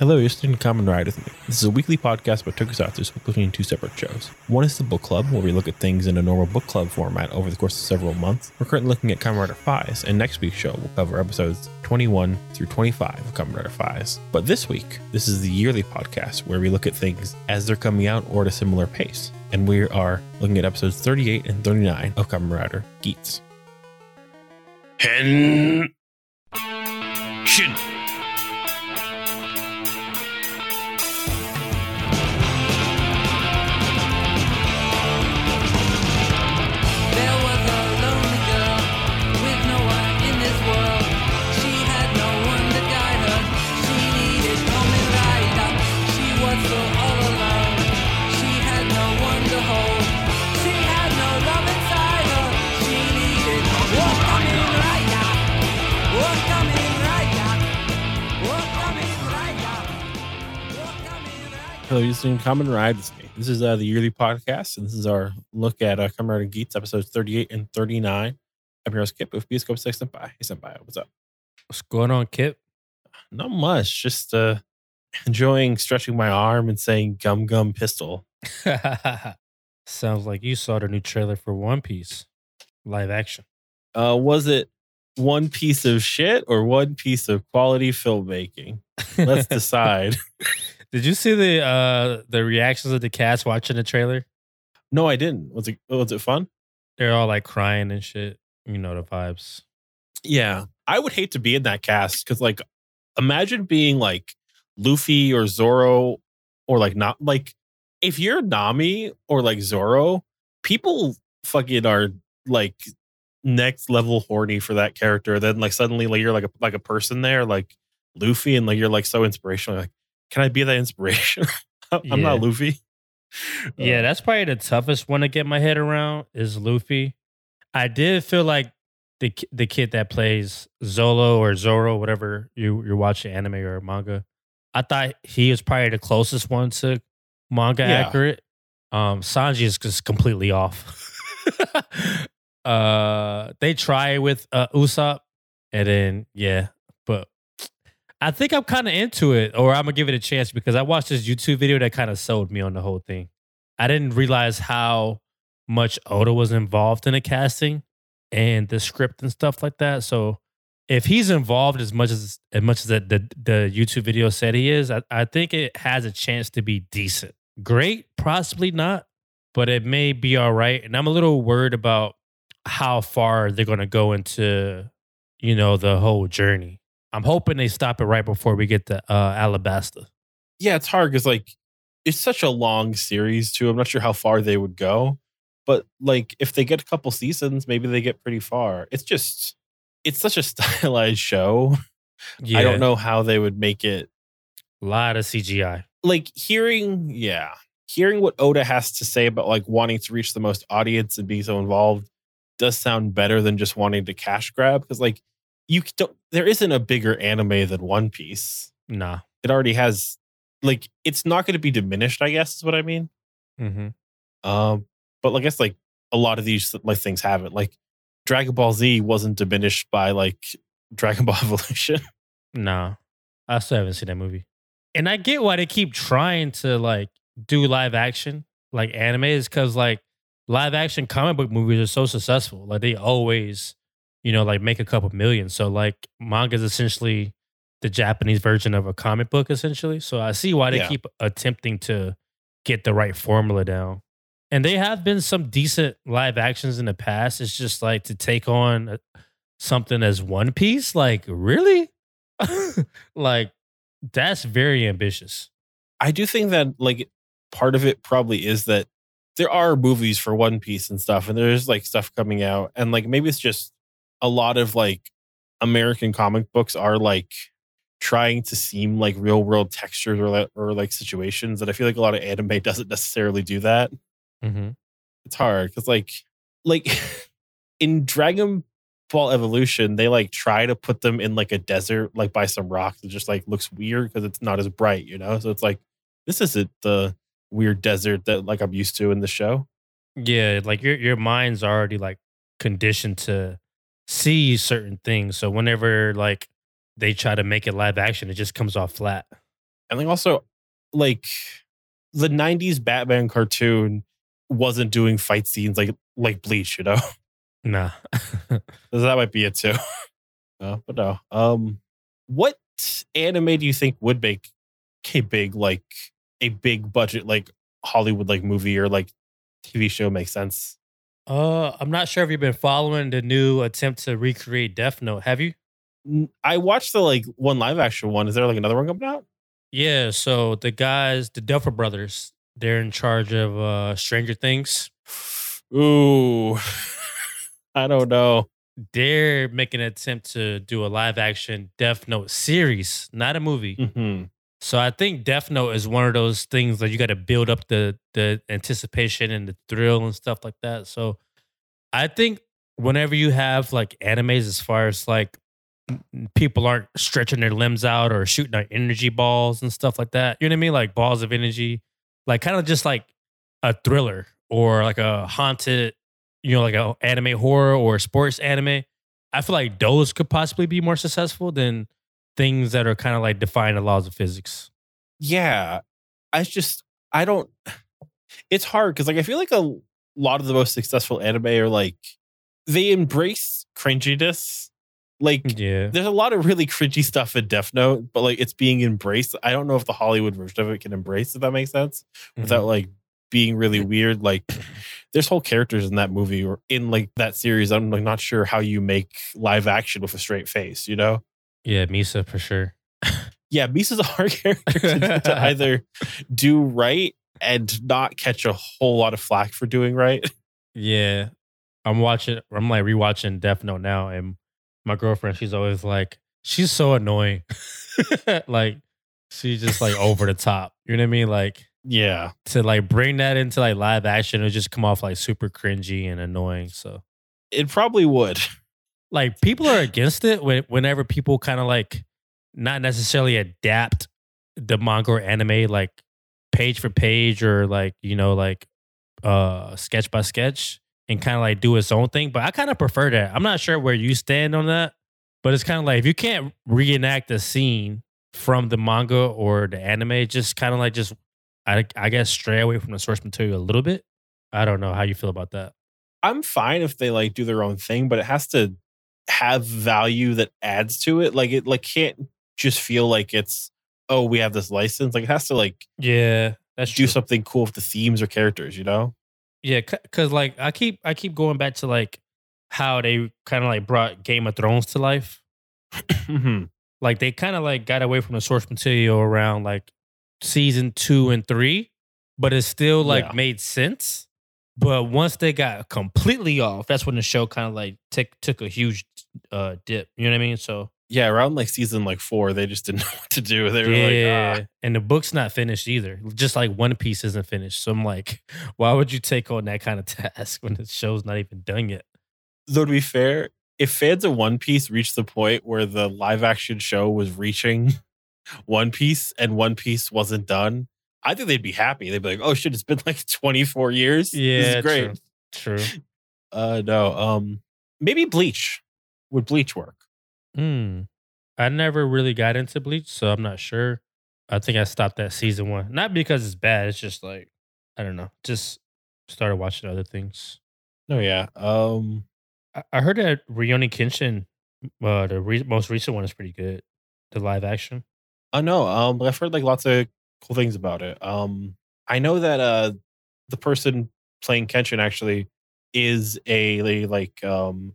Hello, you're listening to Kamen Ride with me. This is a weekly podcast about tokusatsu split between two separate shows. One is the book club, where we look at things in a normal book club format over the course of several months. We're currently looking at Kamen Rider Faiz, and next week's show will cover episodes 21 through 25 of Kamen Rider Faiz. But this week, this is the yearly podcast where we look at things as they're coming out or at a similar pace. And we are looking at episodes 38 and 39 of Kamen Rider Geats. Hen. Shin. Hello, you're listening to Kamen Ride with me. This is uh, the yearly podcast, and this is our look at uh, Kamen Rider Geats episodes 38 and 39. I'm your host, Kihp with Copacetic Senpai. Hey, Senpai, what's up? What's going on, Kihp? Not much, just uh, enjoying stretching my arm and saying gum gum pistol. Sounds like you saw the new trailer for One Piece live action. Uh, was it one piece of shit or one piece of quality filmmaking? Let's decide. Did you see the uh the reactions of the cast watching the trailer? no, I didn't. Was it was it fun? They're all like crying and shit. You know the vibes. Yeah. I would hate to be in that cast because, like, imagine being like Luffy or Zoro or like not like if you're Nami or like Zoro, people fucking are like next level horny for that character. Then like suddenly like you're like a like a person there, like Luffy, and like you're like so inspirational. Like, can I be that inspiration? I'm not Luffy. Yeah, that's probably the toughest one to get my head around is Luffy. I did feel like the the kid that plays Zolo or Zoro, whatever you you're watching anime or manga. I thought he was probably the closest one to manga Yeah. accurate. Um, Sanji is just completely off. uh, they try with uh, Usopp, and then yeah, I think I'm kind of into it, or I'm gonna give it a chance because I watched this YouTube video that kind of sold me on the whole thing. I didn't realize how much Oda was involved in the casting and the script and stuff like that. So if he's involved as much as as much as the the, the YouTube video said he is, I, I think it has a chance to be decent. Great, possibly not, but it may be all right. And I'm a little worried about how far they're to go into, you know, the whole journey. I'm hoping they stop it right before we get to uh, Alabasta. yeah, it's hard because like it's such a long series too. I'm not sure how far they would go, but like if they get a couple seasons, maybe they get pretty far. It's just it's such a stylized show. I don't know how they would make it. A lot of CGI. Like hearing, yeah, hearing what Oda has to say about like wanting to reach the most audience and being so involved does sound better than just wanting to cash grab because like you don't. There isn't a bigger anime than One Piece. Nah. It already has. Like it's not going to be diminished. I guess is what I mean. Mm-hmm. Um, but I guess like a lot of these like things haven't. Like Dragon Ball Z wasn't diminished by like Dragon Ball Evolution. Nah, I still haven't seen that movie. And I get why they keep trying to like do live action, like anime, is because like live action comic book movies are so successful. Like they always, you know, like make a couple million. So like manga is essentially the Japanese version of a comic book, essentially. So I see why they Yeah. keep attempting to get the right formula down. And they have been some decent live actions in the past. It's just like to take on uh, something as One Piece, like really, like that's very ambitious. I do think that like part of it probably is that there are movies for One Piece and stuff, and there's like stuff coming out, and like maybe it's just a lot of like American comic books are like trying to seem like real world textures or like, or like situations that I feel like a lot of anime doesn't necessarily do that. Mm-hmm. it's hard because like like in dragon ball evolution they like try to put them in like a desert like by some rocks it just like looks weird because it's not as bright you know so it's like this isn't the weird desert that like i'm used to in the show Yeah, like your your mind's already like conditioned to see certain things. So whenever like they try to make it live action, it just comes off flat. I think also like the 90s Batman cartoon wasn't doing fight scenes like like Bleach, you know? Nah. So that might be it too. no, but no. Um what anime do you think would make a big like a big budget like Hollywood like movie or like TV show make sense? Uh, I'm not sure if you've been following the new attempt to recreate Death Note. Have you? I watched the like one live action one. Is there like another one coming out? Yeah. So the guys, the Duffer Brothers, they're in charge of uh Stranger Things. Ooh. I don't know. They're making an attempt to do a live action Death Note series, not a movie. hmm So I think Death Note is one of those things that you got to build up the the anticipation and the thrill and stuff like that. So I think whenever you have like animes, as far as like people aren't stretching their limbs out or shooting out energy balls and stuff like that, you know what I mean? Like balls of energy, like kind of just like a thriller or like a haunted, you know, like a anime horror or sports anime. I feel like those could possibly be more successful than things that are kind of like defying the laws of physics. Yeah. I just I don't it's hard because like I feel like a lot of the most successful anime are like they embrace cringiness. Like Yeah. there's a lot of really cringy stuff in Death Note, but like it's being embraced. I don't know if the Hollywood version of it can embrace, if that makes sense, mm-hmm. without like being really weird. Like there's whole characters in that movie or in like that series. I'm like not sure how you make live action with a straight face, you know? Yeah, Misa for sure. Yeah, Misa's a hard character to, to either do right and not catch a whole lot of flack for doing right. Yeah. I'm watching I'm like rewatching Death Note now and my girlfriend, she's always like, she's so annoying. like she's just like over the top. You know what I mean? Like Yeah. to like bring that into like live action, it would just come off like super cringy and annoying. So It probably would. Like people are against it when, whenever people kind of like not necessarily adapt the manga or anime like page for page or like you know like uh sketch by sketch and kind of like do its own thing but i kind of prefer that. I'm not sure where you stand on that but it's kind of like if you can't reenact a scene from the manga or the anime just kind of like just I, I guess stray away from the source material a little bit. I don't know how you feel about that. I'm fine if they like do their own thing, but it has to have value that adds to it. Like it like can't just feel like it's oh, we have this license. Like it has to like yeah that's do true. something cool with the themes or characters, you know? Yeah, because like I keep I keep going back to like how they kind of like brought Game of Thrones to life. Mhm. Like they kind of like got away from the source material around like season two and three, but it still like Yeah. made sense. But once they got completely off, that's when the show kind of like took took a huge uh dip. You know what I mean? So yeah, around like season like four, they just didn't know what to do. They were yeah, like, ah. and the book's not finished either. Just like One Piece isn't finished. So I'm like, why would you take on that kind of task when the show's not even done yet? Though to be fair, if fans of One Piece reached the point where the live action show was reaching One Piece and One Piece wasn't done, I think they'd be happy. They'd be like, "Oh shit, it's been like 24 years. this Yeah, is great." True. True. Uh, no, um, maybe Bleach would Bleach work? Hmm. I never really got into Bleach, so I'm not sure. I think I stopped at season one. Not because it's bad. It's just like I don't know. Just started watching other things. No, yeah. Um, I, I heard that Rurouni Kenshin, uh, the re- most recent one, is pretty good. The live action. I know. Um, I've heard like lots of cool things about it. Um, I know that uh, the person playing Kenshin actually is a, a like um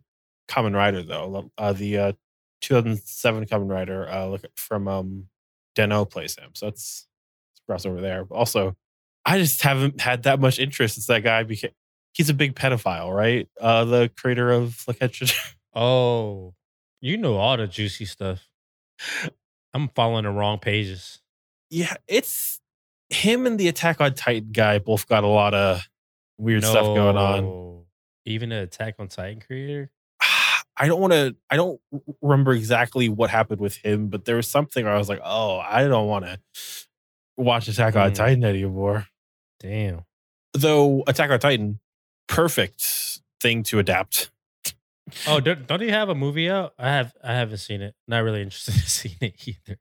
Kamen Rider though. Uh, the uh 2007 Kamen Rider uh look from um Den-O plays him. So that's it's crossover there. But also, I just haven't had that much interest since that guy became. He's a big pedophile, right? Uh, the creator of like Kenshin. Oh, you know all the juicy stuff. I'm following the wrong pages. yeah, it's him and the Attack on Titan guy both got a lot of weird stuff going on. Even the Attack on Titan creator. I don't want to. I don't remember exactly what happened with him, but there was something where I was like, "Oh, I don't want to watch Attack on Hmm. Titan anymore." Damn. Though Attack on Titan, perfect thing to adapt. Oh, don't, don't he have a movie out? I have. I haven't seen it. Not really interested in seeing it either.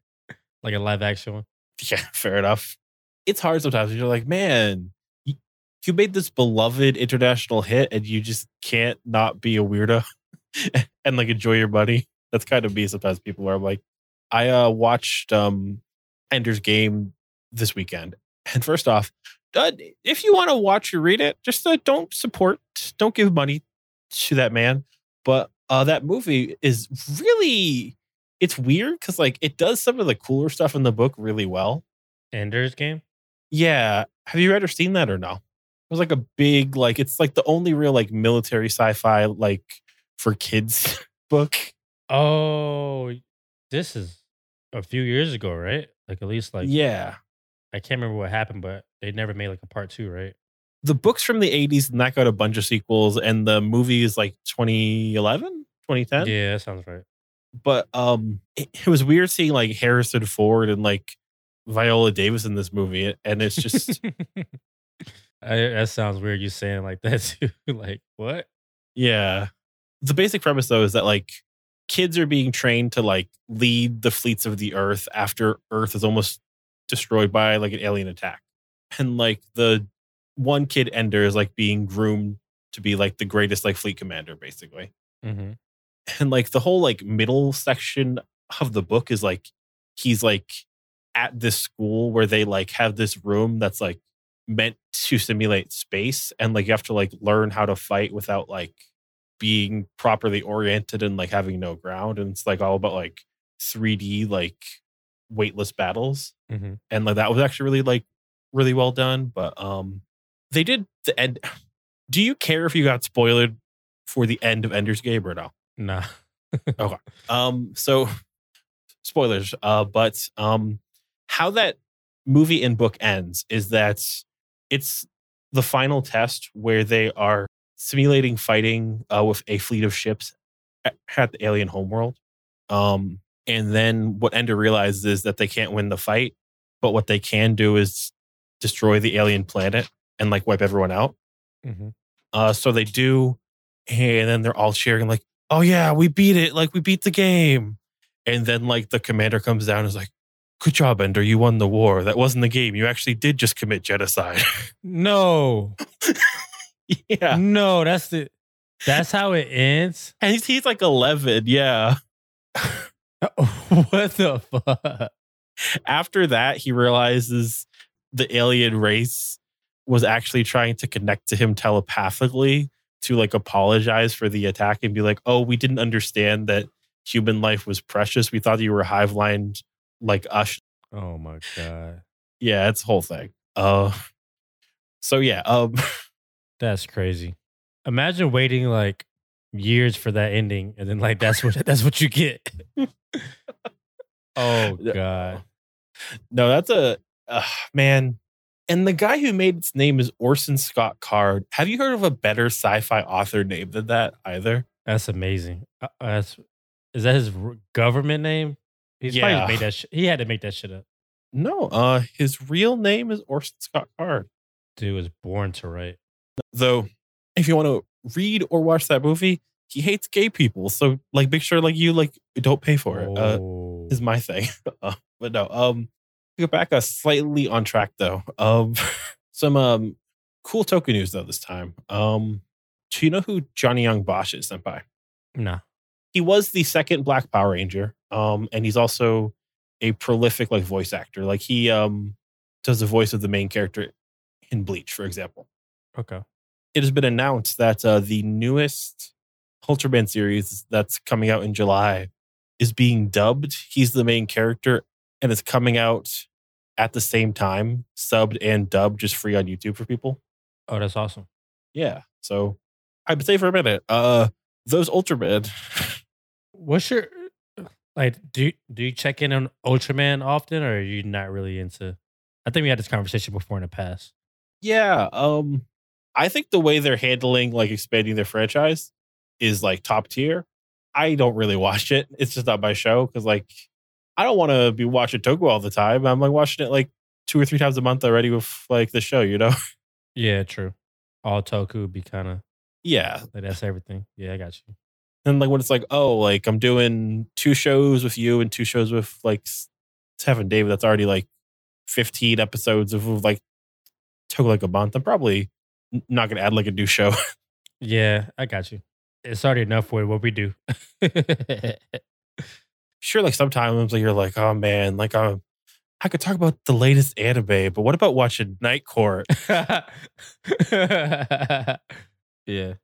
Like a live action one. Yeah, fair enough. It's hard sometimes. You're like, man, you, you made this beloved international hit, and you just can't not be a weirdo and like enjoy your money. That's kind of me sometimes. People are like, I uh watched um Ender's Game this weekend, and first off, uh, if you want to watch or read it, just uh, don't support, don't give money to that man. But uh, that movie is really, it's weird because like it does some of the cooler stuff in the book really well. Ender's Game. Yeah, have you read or seen that or no? It was like a big, like it's like the only real like military sci-fi like for kids book. Oh, this is a few years ago, right? Like at least like yeah, I can't remember what happened, but they never made like a part two, right? the book's from the 80s and that got a bunch of sequels, and the movie is like 2011, 2010. Yeah, that sounds right. but um it, it was weird seeing like harrison ford and like viola davis in this movie and it's just I, that sounds weird. You saying like that too? like what? yeah the basic premise though is that like kids are being trained to like lead the fleets of the earth after earth is almost destroyed by like an alien attack. And like the one kid ender is like being groomed to be like the greatest like fleet commander basically. Mm-hmm. and like the whole like middle section of the book is like he's like at this school where they like have this room that's like meant to simulate space. And like you have to like learn how to fight without like being properly oriented and like having no ground and it's like all about like 3D like weightless battles Mm-hmm. and like that was actually really like really well done but um they did the end do you care if you got spoiled for the end of Ender's Game or no Nah. Okay. Um, so spoilers, uh, but um how that movie and book ends is that it's the final test where they are simulating fighting uh, with a fleet of ships at, the alien homeworld. Um, and then what Ender realizes is that they can't win the fight, but what they can do is destroy the alien planet and like wipe everyone out. Mm-hmm. Uh, so they do, and then they're all cheering like, "Oh yeah, we beat it! Like we beat the game!" And then like the commander comes down and is like, "Good job, Ender! You won the war. That wasn't the game. You actually did just commit genocide." No, yeah, no, that's the that's how it ends. and he's, he's like eleven. Yeah. what the fuck? After that, he realizes the alien race was actually trying to connect to him telepathically to like apologize for the attack and be like, "Oh, we didn't understand that human life was precious. We thought you were hive lined like us." Oh my god, Yeah, it's a whole thing. Uh, so yeah, um, that's crazy. Imagine waiting like years for that ending, and then like that's what that's what you get. oh god, no, that's a uh, man. And the guy who made its name is Orson Scott Card. Have you heard of a better sci-fi author name than that either? that's amazing. Uh, that's is that his government name? He's Yeah. probably made that. Sh- he had to make that shit up. No, uh, his real name is Orson Scott Card. Dude was born to write. Though, if you want to read or watch that movie, he hates gay people. So, like, make sure like you like don't pay for it. Uh, Oh. is my thing. Uh, but no, um, to go back uh, slightly on track though. Um, some um cool Toku news though this time. Um, do you know who Johnny Young Bosch is, Senpai? nah. He was the second Black Power Ranger. Um, and he's also a prolific like voice actor. Like he um does the voice of the main character in Bleach, for example. Okay. It has been announced that uh, the newest Ultraman series that's coming out in July is being dubbed. He's the main character, and it's coming out at the same time, subbed and dubbed, just free on YouTube for people. Oh, that's awesome. Yeah. So I would say for a minute, uh, those Ultraman. What's your like? Do you, do you check in on Ultraman often, or are you not really into? I think we had this conversation before in the past. yeah. Um, I think the way they're handling like expanding their franchise is like top tier. I don't really watch it. It's just not my show because like I don't want to be watching Toku all the time. I'm like watching it like two or three times a month already with like the show, you know? Yeah, true. All Toku would be kind of yeah. like that's everything. Yeah, I got you. And like when it's like, oh, like I'm doing two shows with you and two shows with like Steph David, that's already like 15 episodes of like took like a month, I'm probably not gonna add like a new show. Yeah, I got you. It's already enough for what we do. sure, like sometimes like you're like, oh man, like um, I could talk about the latest anime, but what about watching Night Court? yeah. you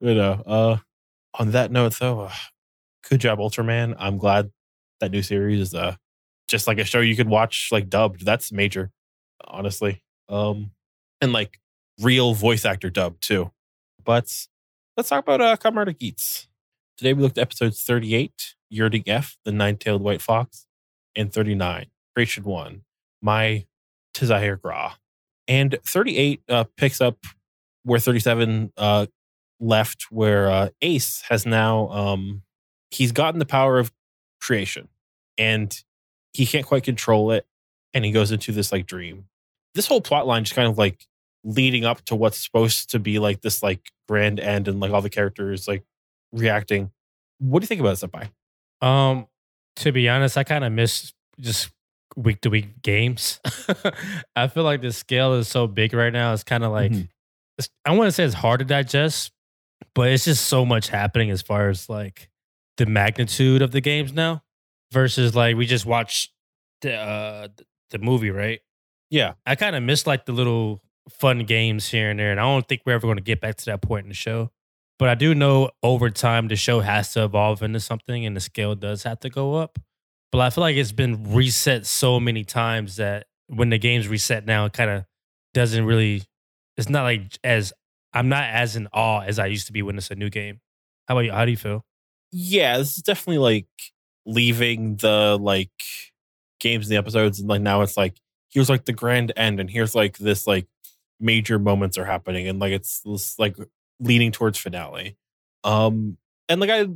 know. Uh, on that note, though, uh, good job, Ultraman. I'm glad that new series is uh just like a show you could watch like dubbed. That's major, honestly. Um, and like real voice actor dub too. But let's talk about uh Rider Geats. Today we looked at episodes 38, Yerding F, the nine-tailed white fox, and 39, Creation One, my Tizahir Gra. And 38 uh, picks up where 37 uh, left, where uh, Ace has now um, he's gotten the power of creation, and he can't quite control it, and he goes into this like dream. This whole plot line just kind of like leading up to what's supposed to be like this like grand end, and like all the characters like reacting. What do you think about it, Senpai? Um, to be honest, I kind of miss just week to week games. I feel like the scale is so big right now. It's kind of like Mhm. it's, I want to say it's hard to digest, but it's just so much happening as far as like the magnitude of the games now versus like we just watched the uh, the movie, right? Yeah, I kind of miss like the little fun games here and there, and I don't think we're ever going to get back to that point in the show. But I do know over time the show has to evolve into something, and the scale does have to go up. But I feel like it's been reset so many times that when the game's reset now, it kind of doesn't really. It's not like as I'm not as in awe as I used to be when it's a new game. How about you? How do you feel? yeah. This is definitely like leaving the like games and the episodes, and like now it's like here's like the grand end, and here's like this like major moments are happening, and like it's this, like leaning towards finale. Um, and like I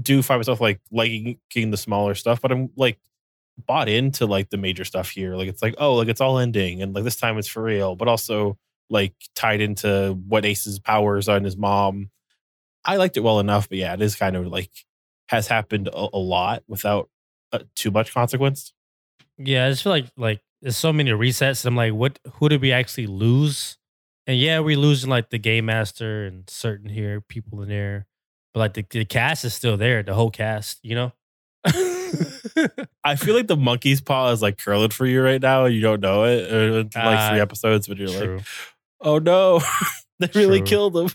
do find myself like liking the smaller stuff, but I'm like bought into like the major stuff here. Like it's like oh, like it's all ending, and like this time it's for real, but also like tied into what Ace's powers on his mom. I liked it well enough, but yeah, it is kind of like has happened a, a lot without uh, too much consequence. Yeah, I just feel like like there's so many resets. And I'm like, what? Who did we actually lose? And yeah, we're losing like the game master and certain here people in there, but like the, the cast is still there. The whole cast, you know. I feel like the monkey's paw is like curling for you right now, and you don't know it. Uh, it's like three Uh, episodes, but you're like, oh no, they really killed him.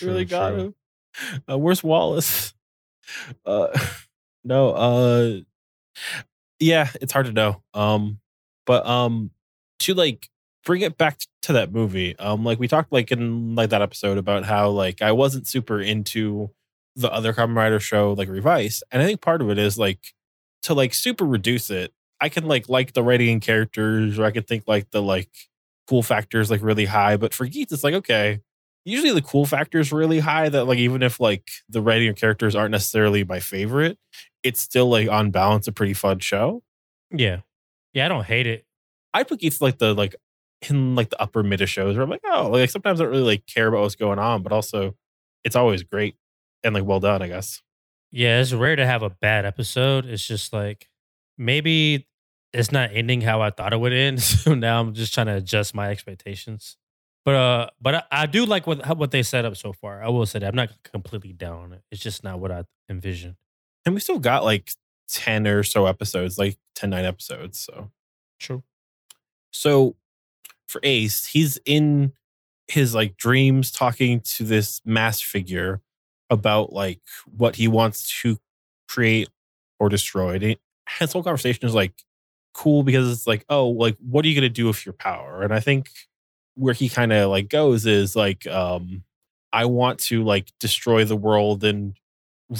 They really got true. him. Uh, where's Wallace? Uh, no. Uh, yeah, it's hard to know. Um, but um, to like bring it back to that movie, um, like we talked like in like that episode about how like I wasn't super into the other Kamen Rider show, like Revice, and I think part of it is like to like super reduce it. I can like like the writing and characters, or I can think like the like cool factors like really high. But for Geats, it's like okay, usually the cool factor is really high. That like even if like the writing and characters aren't necessarily my favorite, it's still like on balance a pretty fun show. Yeah, yeah. I don't hate it. I put Geats like the like in like the upper mid of shows where I'm like, oh, like sometimes I don't really like care about what's going on, but also it's always great and like well done, I guess. Yeah, it's rare to have a bad episode. It's just like maybe it's not ending how I thought it would end. So now I'm just trying to adjust my expectations. But uh, but I, I do like what what they set up so far. I will say that I'm not completely down on it. It's just not what I envisioned. And we still got like 10 or so episodes, like 10, 9 episodes. So True. So for Ace, he's in his like dreams talking to this masked figure about like what he wants to create or destroy. And his whole conversation is like cool because it's like, oh, like what are you gonna do with your power? And I think where he kind of like goes is like, um, I want to like destroy the world and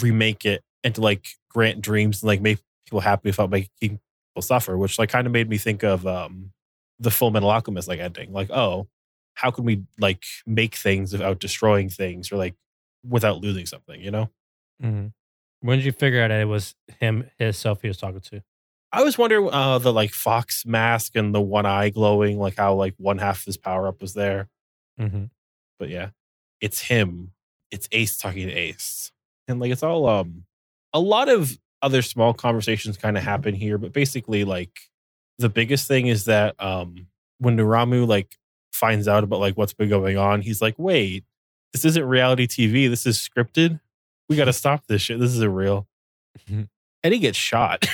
remake it and to like grant dreams and like make people happy without making people suffer, which like kind of made me think of um the Full Metal Alchemist like ending. Like, oh, how can we like make things without destroying things or like without losing something, you know? Mm-hmm. When did you figure out it was him himself he was talking to? I was wondering uh the like fox mask and the one eye glowing, like how like one half of his power up was there. Mm-hmm. But yeah, it's him. It's Ace talking to Ace. And like it's all um a lot of other small conversations kind of happen here, but basically like the biggest thing is that um when Niramu like finds out about like what's been going on, he's like, wait, this isn't reality TV. This is scripted. We got to stop this shit. This isn't real. Mhm. and he gets shot,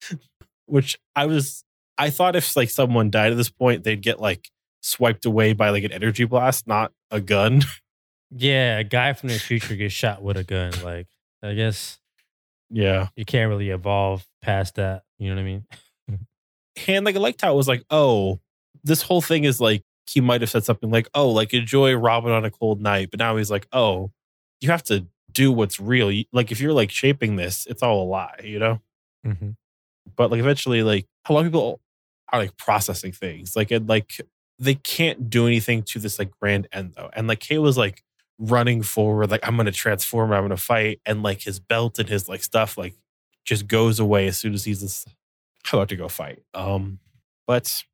which I was, I thought if like someone died at this point, they'd get like swiped away by like an energy blast, not a gun. Yeah, a guy from the future gets shot with a gun. Like, I guess yeah. you can't really evolve past that. You know what I mean? And like I liked how it was like, oh, this whole thing is like he might have said something like, oh, like enjoy Robin on a cold night. But now he's like, oh, you have to do what's real. Like if you're like shaping this, it's all a lie, you know? Mm-hmm. But like eventually, like a lot of people are like processing things. Like and like they can't do anything to this like grand end though. And like Kay was like running forward, like I'm gonna transform, I'm gonna fight, and like his belt and his like stuff like just goes away as soon as he's about to go fight. Um, but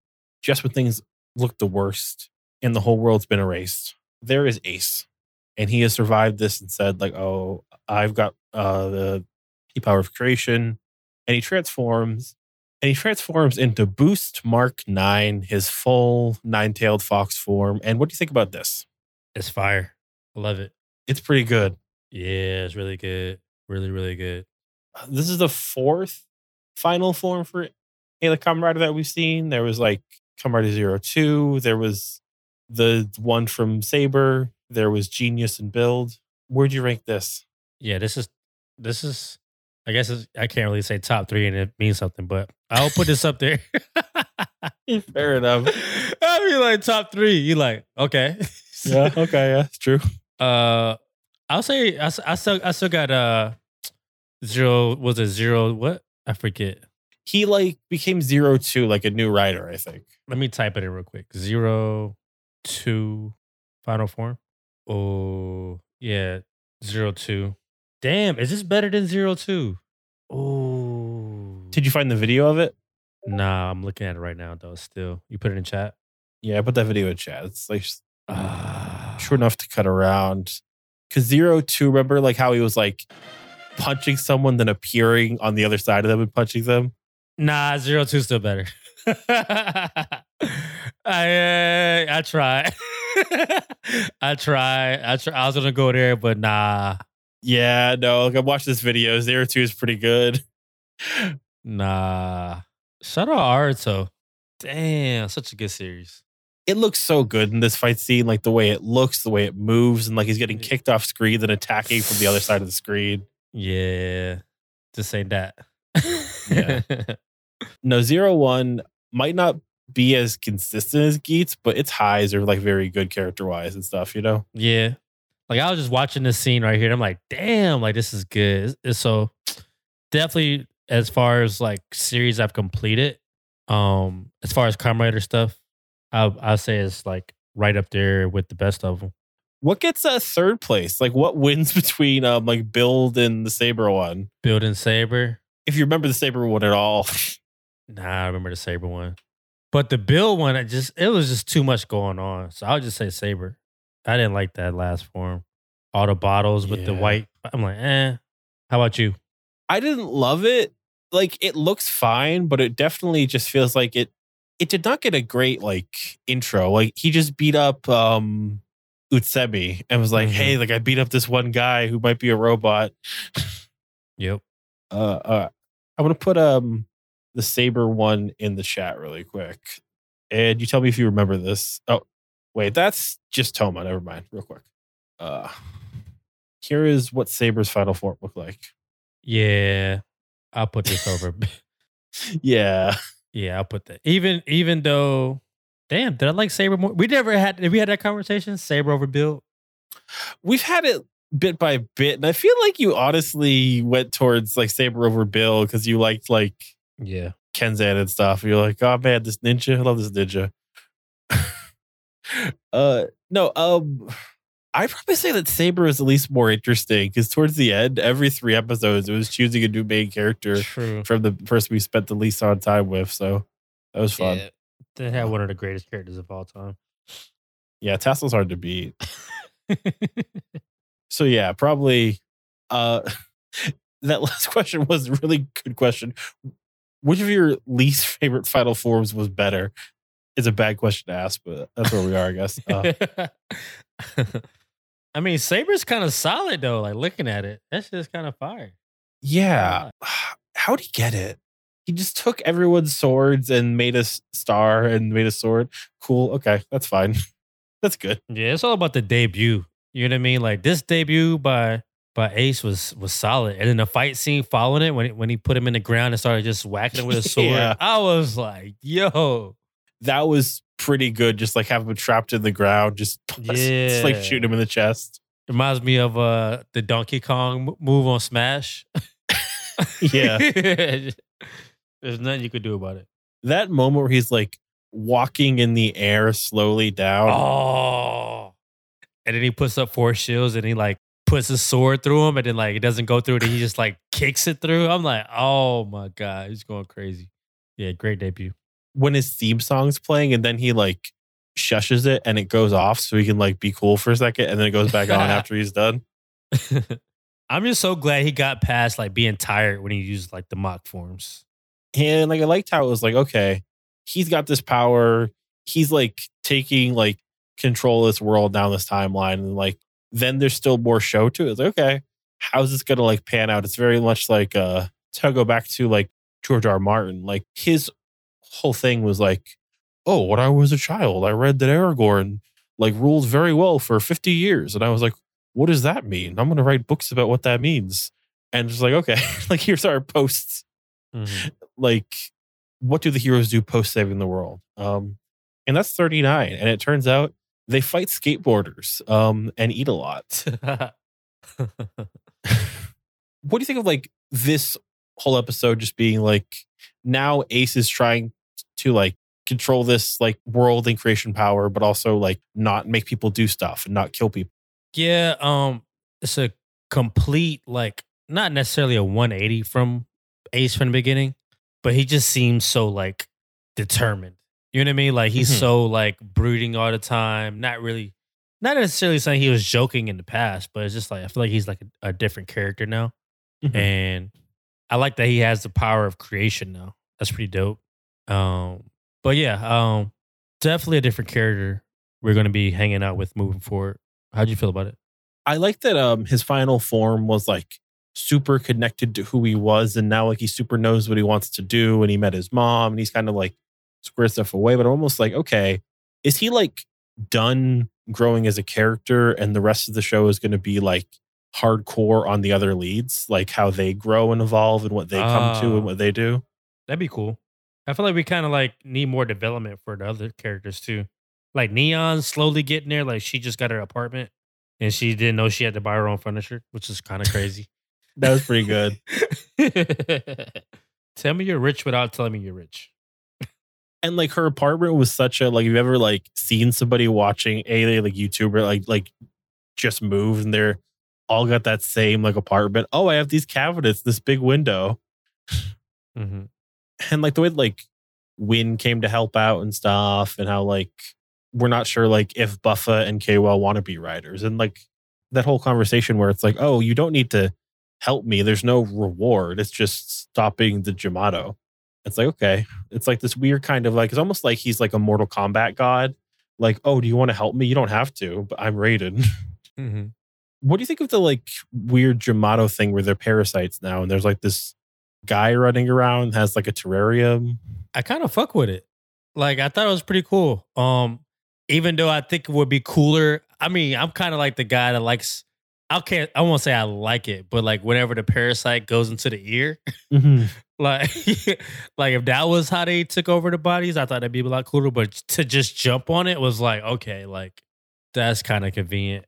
just when things look the worst and the whole world's been erased, there is Ace, and he has survived this and said like, "Oh, I've got uh, the power of creation," and he transforms. And he transforms into Boost Mark 9, his full nine tailed fox form. And what do you think about this? It's fire. I love it. It's pretty good. Yeah, it's really good. Really, really good. Uh, this is the fourth final form for Kamen Rider that we've seen. There was like Rider Zero Two. There was the one from Saber. There was Genius and Build. Where'd you rank this? Yeah, this is this is. I guess it's, I can't really say top three and it means something, but I'll put this up there. Fair enough. I mean, like top three. You like okay? Yeah. Okay. Yeah. It's true. Uh, I'll say I, I still I still got uh zero. Was it zero? What I forget. He like became Zero Two, like a new rider. I think. Let me type it in real quick. Zero two final form. Oh yeah, zero two. Damn, is this better than zero two? Oh, Did you find the video of it? nah, I'm looking at it right now though. Still, you put it in chat. Yeah, I put that video in chat. It's like Ah, short enough to cut around. Cause Zero Two, remember like how he was like punching someone, then appearing on the other side of them and punching them. Nah, zero two still better. I uh, I try. I try. I try. I was gonna go there, but nah, Yeah, no, like I watched this video. Zero Two is pretty good. nah. Shout out Aruto. Damn, such a good series. It looks so good in this fight scene, like the way it looks, the way it moves, and like he's getting kicked off screen, then attacking from the other side of the screen. Yeah, just say that. Yeah. No, Zero One might not be as consistent as Geats, but its highs are like very good character wise and stuff, you know? yeah. Like I was just watching this scene right here. And I'm like, damn, like this is good. It's- so definitely as far as like series I've completed, um, as far as Rider stuff, I'll I'll say it's like right up there with the best of them. What gets a third place? Like what wins between um like Build and the Saber one? Building Saber. If you remember the Saber one at all. Nah, I remember the Saber one. But the build one, I just it was just too much going on. So I'll just say Saber. I didn't like that last form. All the bottles with the white. I'm like, eh. How about you? I didn't love it. Like it looks fine, but it definitely just feels like it it did not get a great like intro. Like he just beat up um Utsumi and was like, Mhm. "Hey, like I beat up this one guy who might be a robot." Yep. Uh, uh I'm gonna put um the saber one in the chat really quick, and you tell me if you remember this. Oh, wait, that's just Toma. Never mind. Real quick. Uh, here is what Saber's final form looked like. Yeah. I'll put this over. Yeah, yeah, I'll put that. Even even though damn, did I like Saber more? We never had did we had that conversation? Saber over Bill? we've had it bit by bit, and I feel like you honestly went towards like Saber over Bill because you liked like Yeah. Kenzan and stuff. You're like, oh man, this ninja, I love this ninja. uh, no, um, I'd probably say that Saber is at least more interesting because towards the end, every three episodes, it was choosing a new main character True. from the person we spent the least on time with. So that was fun. Yeah. They had one of the greatest characters of all time. Yeah, Tassel's hard to beat. So yeah, probably. Uh, that last question was a really good question. which of your least favorite final forms was better? It's a bad question to ask, but that's where we are, I guess. Uh, I mean, Saber's kind of solid though. Like looking at it, that's just kind of fire. yeah. How'd he get it? He just took everyone's swords and made a star and made a sword. Cool. Okay. That's fine. that's good. Yeah, it's all about the debut. You know what I mean? Like this debut by by Ace was was solid, and then the fight scene following it when when he put him in the ground and started just whacking him with a sword. Yeah. I was like, yo, That was pretty good. Just like having him trapped in the ground, just, just like Yeah. shooting him in the chest. reminds me of uh the Donkey Kong move on Smash. Yeah. There's nothing you could do about it. that moment where he's like walking in the air slowly down. Oh. And then he puts up four shields and he like puts his sword through him and then like it doesn't go through it and he just like kicks it through. I'm like, oh my God, he's going crazy. Yeah, great debut. When his theme song's playing and then he like shushes it and it goes off so he can like be cool for a second and then it goes back on after he's done. I'm just so glad he got past like being tired when he used like the mock forms. And like I liked how it was like, okay, he's got this power. He's like taking like control of this world down this timeline. And like then there's still more show to it. It's like, okay, how's this gonna like pan out? It's very much like uh to go back to like George R. R. Martin. Like his whole thing was like, oh, when I was a child, I read that Aragorn like ruled very well for 50 years. And I was like, what does that mean? I'm gonna write books about what that means. And just like, okay, like here's our posts Mhm. like what do the heroes do post saving the world um and that's 39 and it turns out they fight skateboarders um and eat a lot what do you think of like this whole episode just being like now ace is trying to like control this like world and creation power but also like not make people do stuff and not kill people yeah, um, it's a complete like not necessarily a 180 from Ace from the beginning, but he just seems so like determined. You know what I mean? Like he's Mhm. so like brooding all the time. Not really, not necessarily saying he was joking in the past, but it's just like I feel like he's like a, a different character now, Mhm. and I like that he has the power of creation now. That's pretty dope. Um, but yeah, um, definitely a different character we're gonna be hanging out with moving forward. How'd you feel about it? I like that um his final form was like super connected to who he was and now like he super knows what he wants to do and he met his mom and he's kind of like squared stuff away but I'm almost like okay is he like done growing as a character and the rest of the show is going to be like hardcore on the other leads like how they grow and evolve and what they come to and what they do That'd be cool. I feel like we kind of like need more development for the other characters too. Like Neon slowly getting there. Like she just got her apartment and she didn't know she had to buy her own furniture, which is kind of crazy. that was pretty good Tell me you're rich without telling me you're rich. and like her apartment was such a like you've ever like seen somebody watching a like YouTuber like like just moved and they're all got that same like apartment. Oh, I have these cabinets, this big window, Mm-hmm. And like the way like Win came to help out and stuff, and how like we're not sure like if Buffa and Kwell want to be writers, and like that whole conversation where it's like, oh, you don't need to help me. There's no reward. It's just stopping the Jamato. It's like okay, it's like this weird kind of like it's almost like he's like a Mortal Kombat god. Like, oh, do you want to help me? You don't have to, but I'm rated. Mm-hmm. what do you think of the like weird Jamato thing where they're parasites now and there's like this guy running around has like a terrarium? I kind of fuck with it. Like I thought it was pretty cool. Um, even though I think it would be cooler. I mean, I'm kind of like the guy that likes. I can't. I won't say I like it, but like whenever the parasite goes into the ear, like like if that was how they took over the bodies, I thought that'd be a lot cooler. But to just jump on it was like okay, like that's kind of convenient.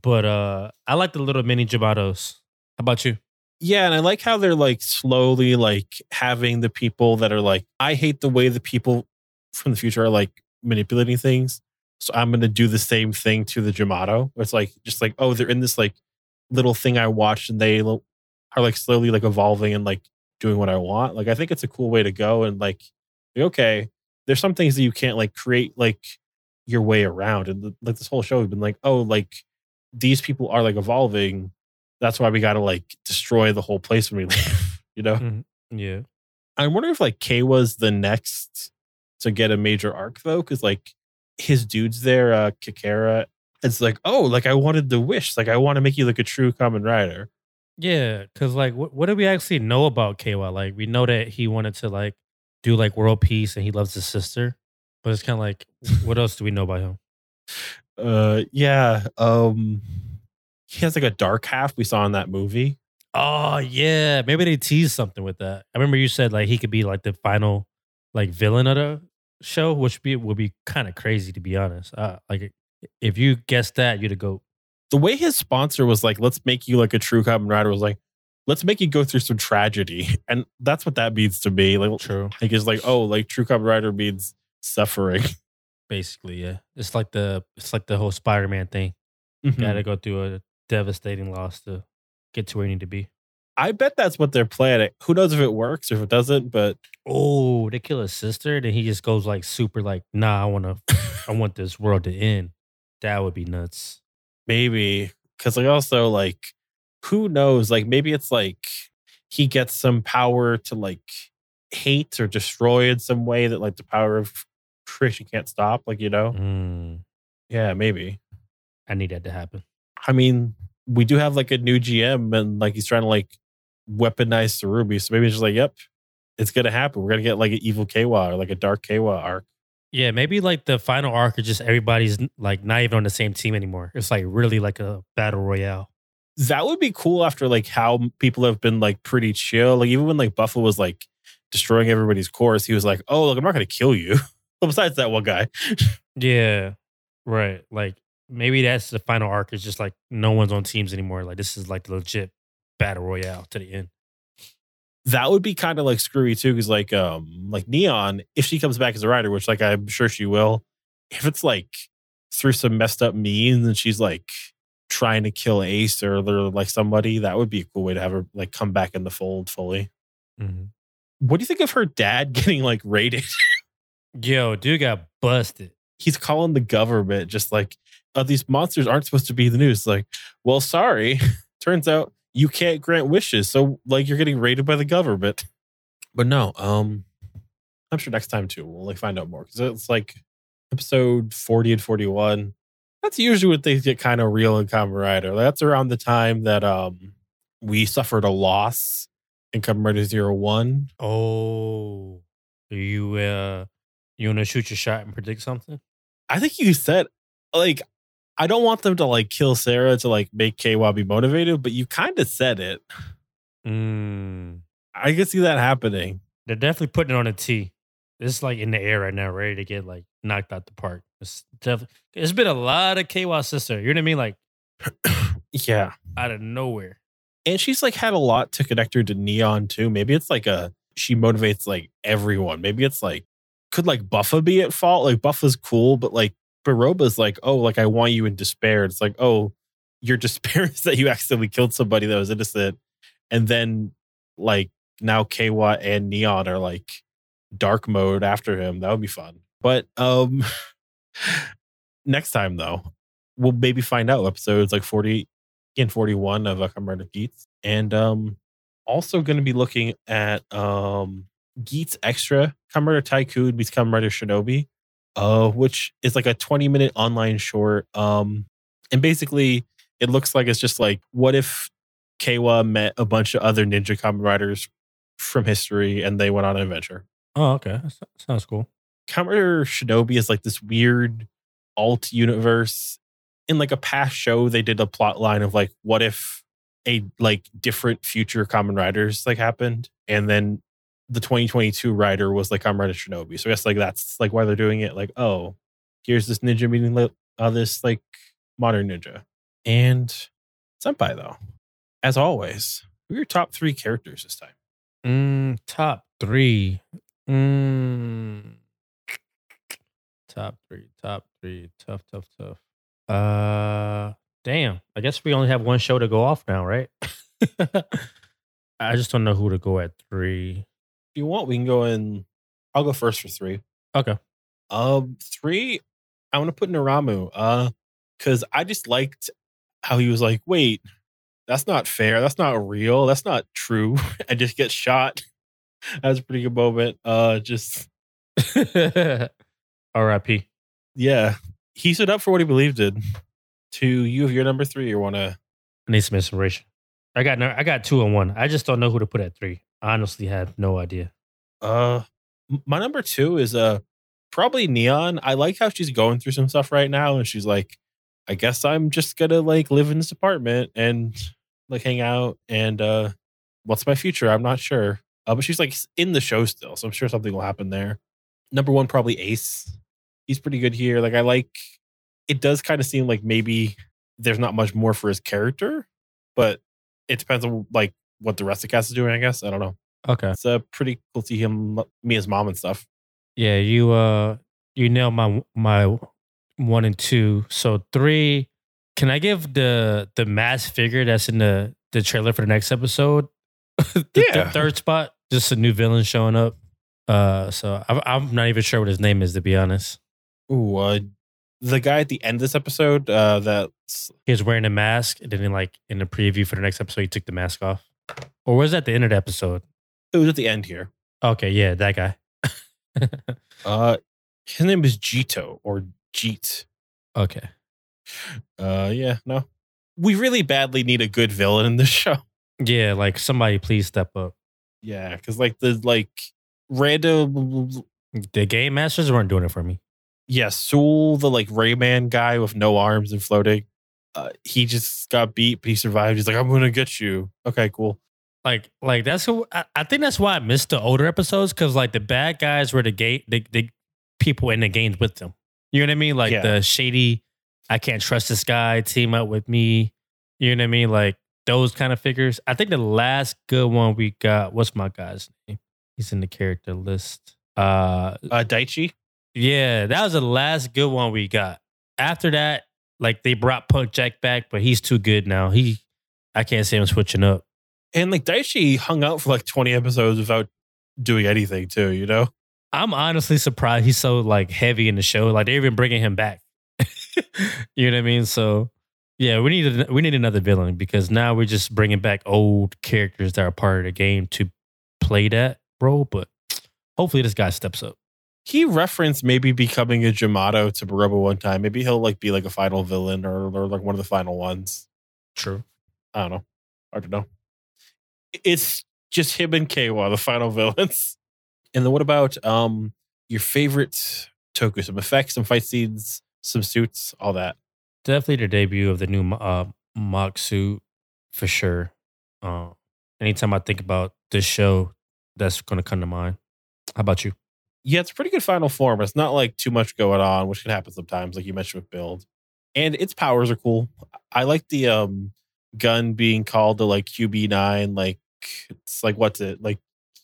But uh I like the little mini Jamatos. How about you? Yeah, and I like how they're like slowly like having the people that are like, I hate the way the people from the future are like manipulating things. So I'm gonna do the same thing to the Jamato. It's like just like, oh, they're in this like little thing I watched and they are like slowly like evolving and like doing what I want. Like I think it's a cool way to go and like okay, there's some things that you can't like create like your way around. And like this whole show has been like, oh, like these people are like evolving. That's why we got to like destroy the whole place when we leave. You know, Mhm. Yeah. I'm wondering if like K was the next to get a major arc though, because like his dudes there, uh Kikara, it's like, oh, like I wanted the wish. Like I want to make you like a true Kamen Rider. Yeah, because like, what, what do we actually know about KY? Like, we know that he wanted to like do like world peace and he loves his sister, but it's kind of like, what else do we know about him? Uh yeah. Um he has like a dark half we saw in that movie. Oh yeah, maybe they teased something with that. I remember you said like he could be like the final like villain of the show, which be would be kind of crazy to be honest. Uh, like if you guessed that, you'd go. The way his sponsor was like, let's make you like a true Kamen Rider was like, let's make you go through some tragedy. And that's what that means to me. Like True. like it's like, oh, like true Kamen Rider means suffering. Basically, yeah. It's like the it's like the whole Spider Man thing. Mhm. Got to go through a devastating loss to get to where you need to be. I bet that's what they're planning. Who knows if it works or if it doesn't, but Oh, they kill his sister, then he just goes like super like, nah, I want to, I want this world to end. That would be nuts. maybe because like also like who knows? Like maybe it's like he gets some power to like hate or destroy in some way that like the power of creation can't stop. Like you know, Mm, yeah, maybe. I need that to happen. I mean, we do have like a new GM and like he's trying to like weaponize the ruby. So maybe it's just like, yep, it's gonna happen. We're gonna get like an evil Keiwa or like a dark Keiwa arc. Yeah, maybe like the final arc is just everybody's like not even on the same team anymore. It's like really like a battle royale. That would be cool after like how people have been like pretty chill. Like even when like Buffalo was like destroying everybody's course, he was like, Oh, look, I'm not gonna kill you. well, besides that one guy. Yeah, right. Like maybe that's the final arc is just like no one's on teams anymore. Like this is like the legit battle royale to the end. that would be kind of like screwy too, because like um like Neon, if she comes back as a rider, which like I'm sure she will, if it's like through some messed up means and she's like trying to kill Ace or like somebody, that would be a cool way to have her like come back in the fold fully. Mm-hmm. What do you think of her dad getting like raided? Yo, dude got busted. He's calling the government just like oh, these monsters aren't supposed to be the news. Like, well, sorry. Turns out you can't grant wishes, so like you're getting raided by the government. But no, um, I'm sure next time too we'll like find out more because it's like episode 40 and 41. That's usually when things get kind of real in Kamen Rider. That's around the time that um we suffered a loss in Kamen Rider Zero One. Oh, you uh, you want to shoot your shot and predict something? I think you said like I don't want them to like kill Sarah to like make KY be motivated, but you kind of said it. Mm. I can see that happening. They're definitely putting it on a T. It's like in the air right now, ready to get like knocked out the park. It's definitely. It's been a lot of KY sister. You know what I mean? Like Yeah. out of nowhere. And she's like had a lot to connect her to Neon too. Maybe it's like a she motivates like everyone. Maybe it's like could like Buffa be at fault? Like Buffa's cool, but like Baroba's like, oh, like I want you in despair. It's like, oh, your despair is that you accidentally killed somebody that was innocent. And then like now Keiwa and Neon are like dark mode after him. That would be fun. But um next time though, we'll maybe find out episodes like 40 and 41 of Rider Geats. And um also to be looking at um Geats Extra Kamen Tycoon meets Kamen Shinobi, uh, which is like a 20 minute online short. Um, and basically, it looks like it's just like, what if Keiwa met a bunch of other ninja Kamen Riders from history and they went on an adventure? Oh, okay. That sounds cool. Kamen Shinobi is like this weird alt universe. In like a past show, they did a plot line of like, what if a like different future Kamen Riders like happened, and then the 2022 rider was like Kamen Rider Shinobi. So I guess like that's like why they're doing it. Like, oh, here's this ninja meeting uh, this like modern ninja, and Senpai though, as always, who are your top three characters this time? Mm, top three. Mm. Top three. Top three. Tough, tough, tough. Uh, damn. I guess we only have one show to go off now, right? I just don't know who to go at three. If you want, we can go in. I'll go first for three. Okay. Um, three, I want to put Niramu. Uh, because I just liked how he was like, wait, that's not fair. That's not real. That's not true. and just gets shot. That was a pretty good moment. Uh, just R.I.P. yeah, he stood up for what he believed in. To you, if you're number three, or want to I need some inspiration. I got no, I got two and one. I just don't know who to put at three. Honestly have no idea. Uh, my number two is uh probably Neon. I like how she's going through some stuff right now, and she's like, I guess I'm just gonna like live in this apartment and like hang out. And uh, what's my future? I'm not sure. Uh, but she's like in the show still, so I'm sure something will happen there. Number one, probably Ace. He's pretty good here. Like I like. It does kind of seem like maybe there's not much more for his character, but it depends on like what the rest of the cast is doing. I guess I don't know Okay. it's uh, pretty cool to see him me as mom and stuff Yeah, you uh you nailed my my one and two. So three, can I give the the mass figure that's in the the trailer for the next episode? the, the Yeah. third spot, just a new villain showing up. Uh, so I'm I'm not even sure what his name is to be honest. Ooh, uh, the guy at the end of this episode uh that's He was wearing a mask, and then like in the preview for the next episode, he took the mask off. Or was that the end of the episode? it was at the end here Okay, yeah, that guy. uh his name is Jito or Jeet okay. uh yeah no we really badly need a good villain in this show Yeah, like somebody please step up. yeah because like the like random The game masters weren't doing it for me. yeah Soul the like Rayman guy with no arms and floating uh he just got beat but he survived he's like I'm gonna get you okay cool like like that's who I, I think that's why I missed the older episodes because like the bad guys were the gate the, the people in the games with them. You know what I mean? Like Yeah. the shady, I can't trust this guy. Team up with me. You know what I mean? Like those kind of figures. I think the last good one we got. What's my guy's name? He's in the character list. Uh, uh Daichi yeah, that was the last good one we got. After that, like they brought Punk Jack back, but he's too good now. He, I can't see him switching up. and like Daichi hung out for like 20 episodes without doing anything too you know I'm honestly surprised he's so like heavy in the show. Like they're even bringing him back. you know what I mean? So yeah, we need a, we need another villain because now we're just bringing back old characters that are part of the game to play that role. But hopefully this guy steps up. He referenced maybe becoming a Jamato to Baroba one time. Maybe he'll like be like a final villain or, or like one of the final ones. True. I don't know. Hard to know. It's just him and Keiwa, the final villains. And then what about um your favorite Toku? Some effects, some fight scenes, some suits, all that. Definitely the debut of the new uh, mock suit for sure. Uh, anytime I think about this show, that's going to come to mind. How about you? Yeah, it's pretty good final form. It's not like too much going on, which can happen sometimes, like you mentioned with build. And its powers are cool. I like the um gun being called the like QB9. Like it's like what's it? Like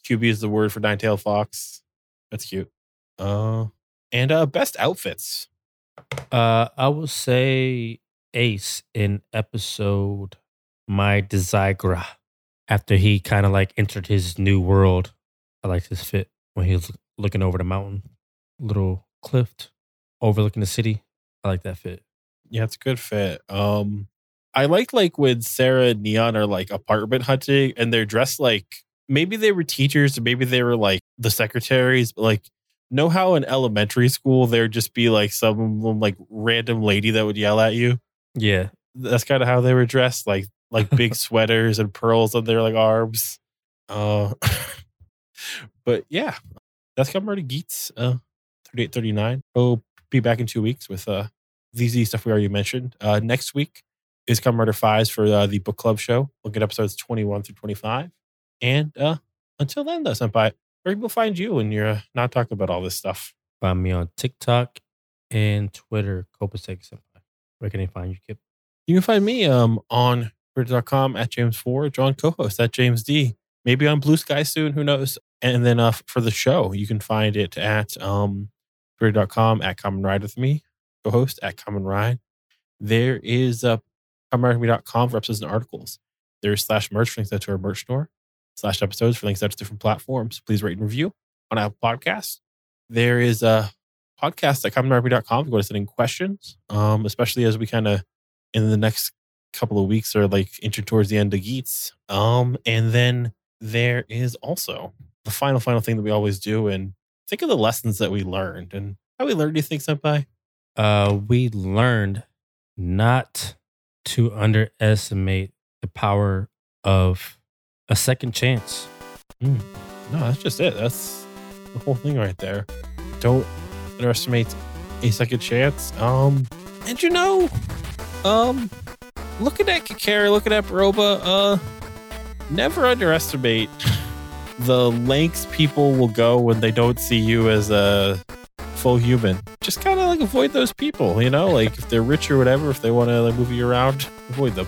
QB is the word for nine tailed fox. That's cute. Uh and uh best outfits. Uh, I would say Ace in episode My Desire after he kind of like entered his new world. I liked his fit when he was looking over the mountain, little cliff overlooking the city. I like that fit. Yeah, it's a good fit. Um I like like when Sarah and Neon are like apartment hunting and they're dressed like maybe they were teachers or maybe they were like the secretaries, but like know how in elementary school there'd just be like some like random lady that would yell at you. Yeah, That's kind of how they were dressed, like like big sweaters and pearls on their like arms. Uh but yeah, that's coming to Geats uh 3839. We'll be back in two weeks with uh easy stuff we already mentioned. Uh next week is Kamen Rider Faiz for uh, the book club show. We'll get episodes 21 through 25. And uh until then though, Senpai, where can people find you when you're uh, not talking about all this stuff? find me on TikTok and Twitter, Copacetic Senpai. Where can they find you, Kihp? You can find me um on twitter.com at James4, John co-host at James D. Maybe on Blue Sky soon, who knows? And then uh for the show, you can find it at um twitter.com at Kamen Ride with me, co-host at Kamen Ride. There is uh kamenridewithme.com for episodes and articles. There's slash merch for links out to our merch store, slash episodes for links out to different platforms. Please rate and review on Apple Podcasts. There is a podcast at commonrugby.com if you want to send in questions, um, especially as we kind of in the next couple of weeks are like inching towards the end of Geats. Um, and then there is also the final, final thing that we always do and think of the lessons that we learned. And how we learned, do you think, Senpai? Uh, we learned not to underestimate the power of a second chance. No, that's just it. That's the whole thing right there. Don't underestimate a second chance. Um, and you know, um, looking at Kakari, looking at Baroba, uh, never underestimate the lengths people will go when they don't see you as a full human. Just kind of like avoid those people, you know, like if they're rich or whatever, if they want to like move you around, avoid them.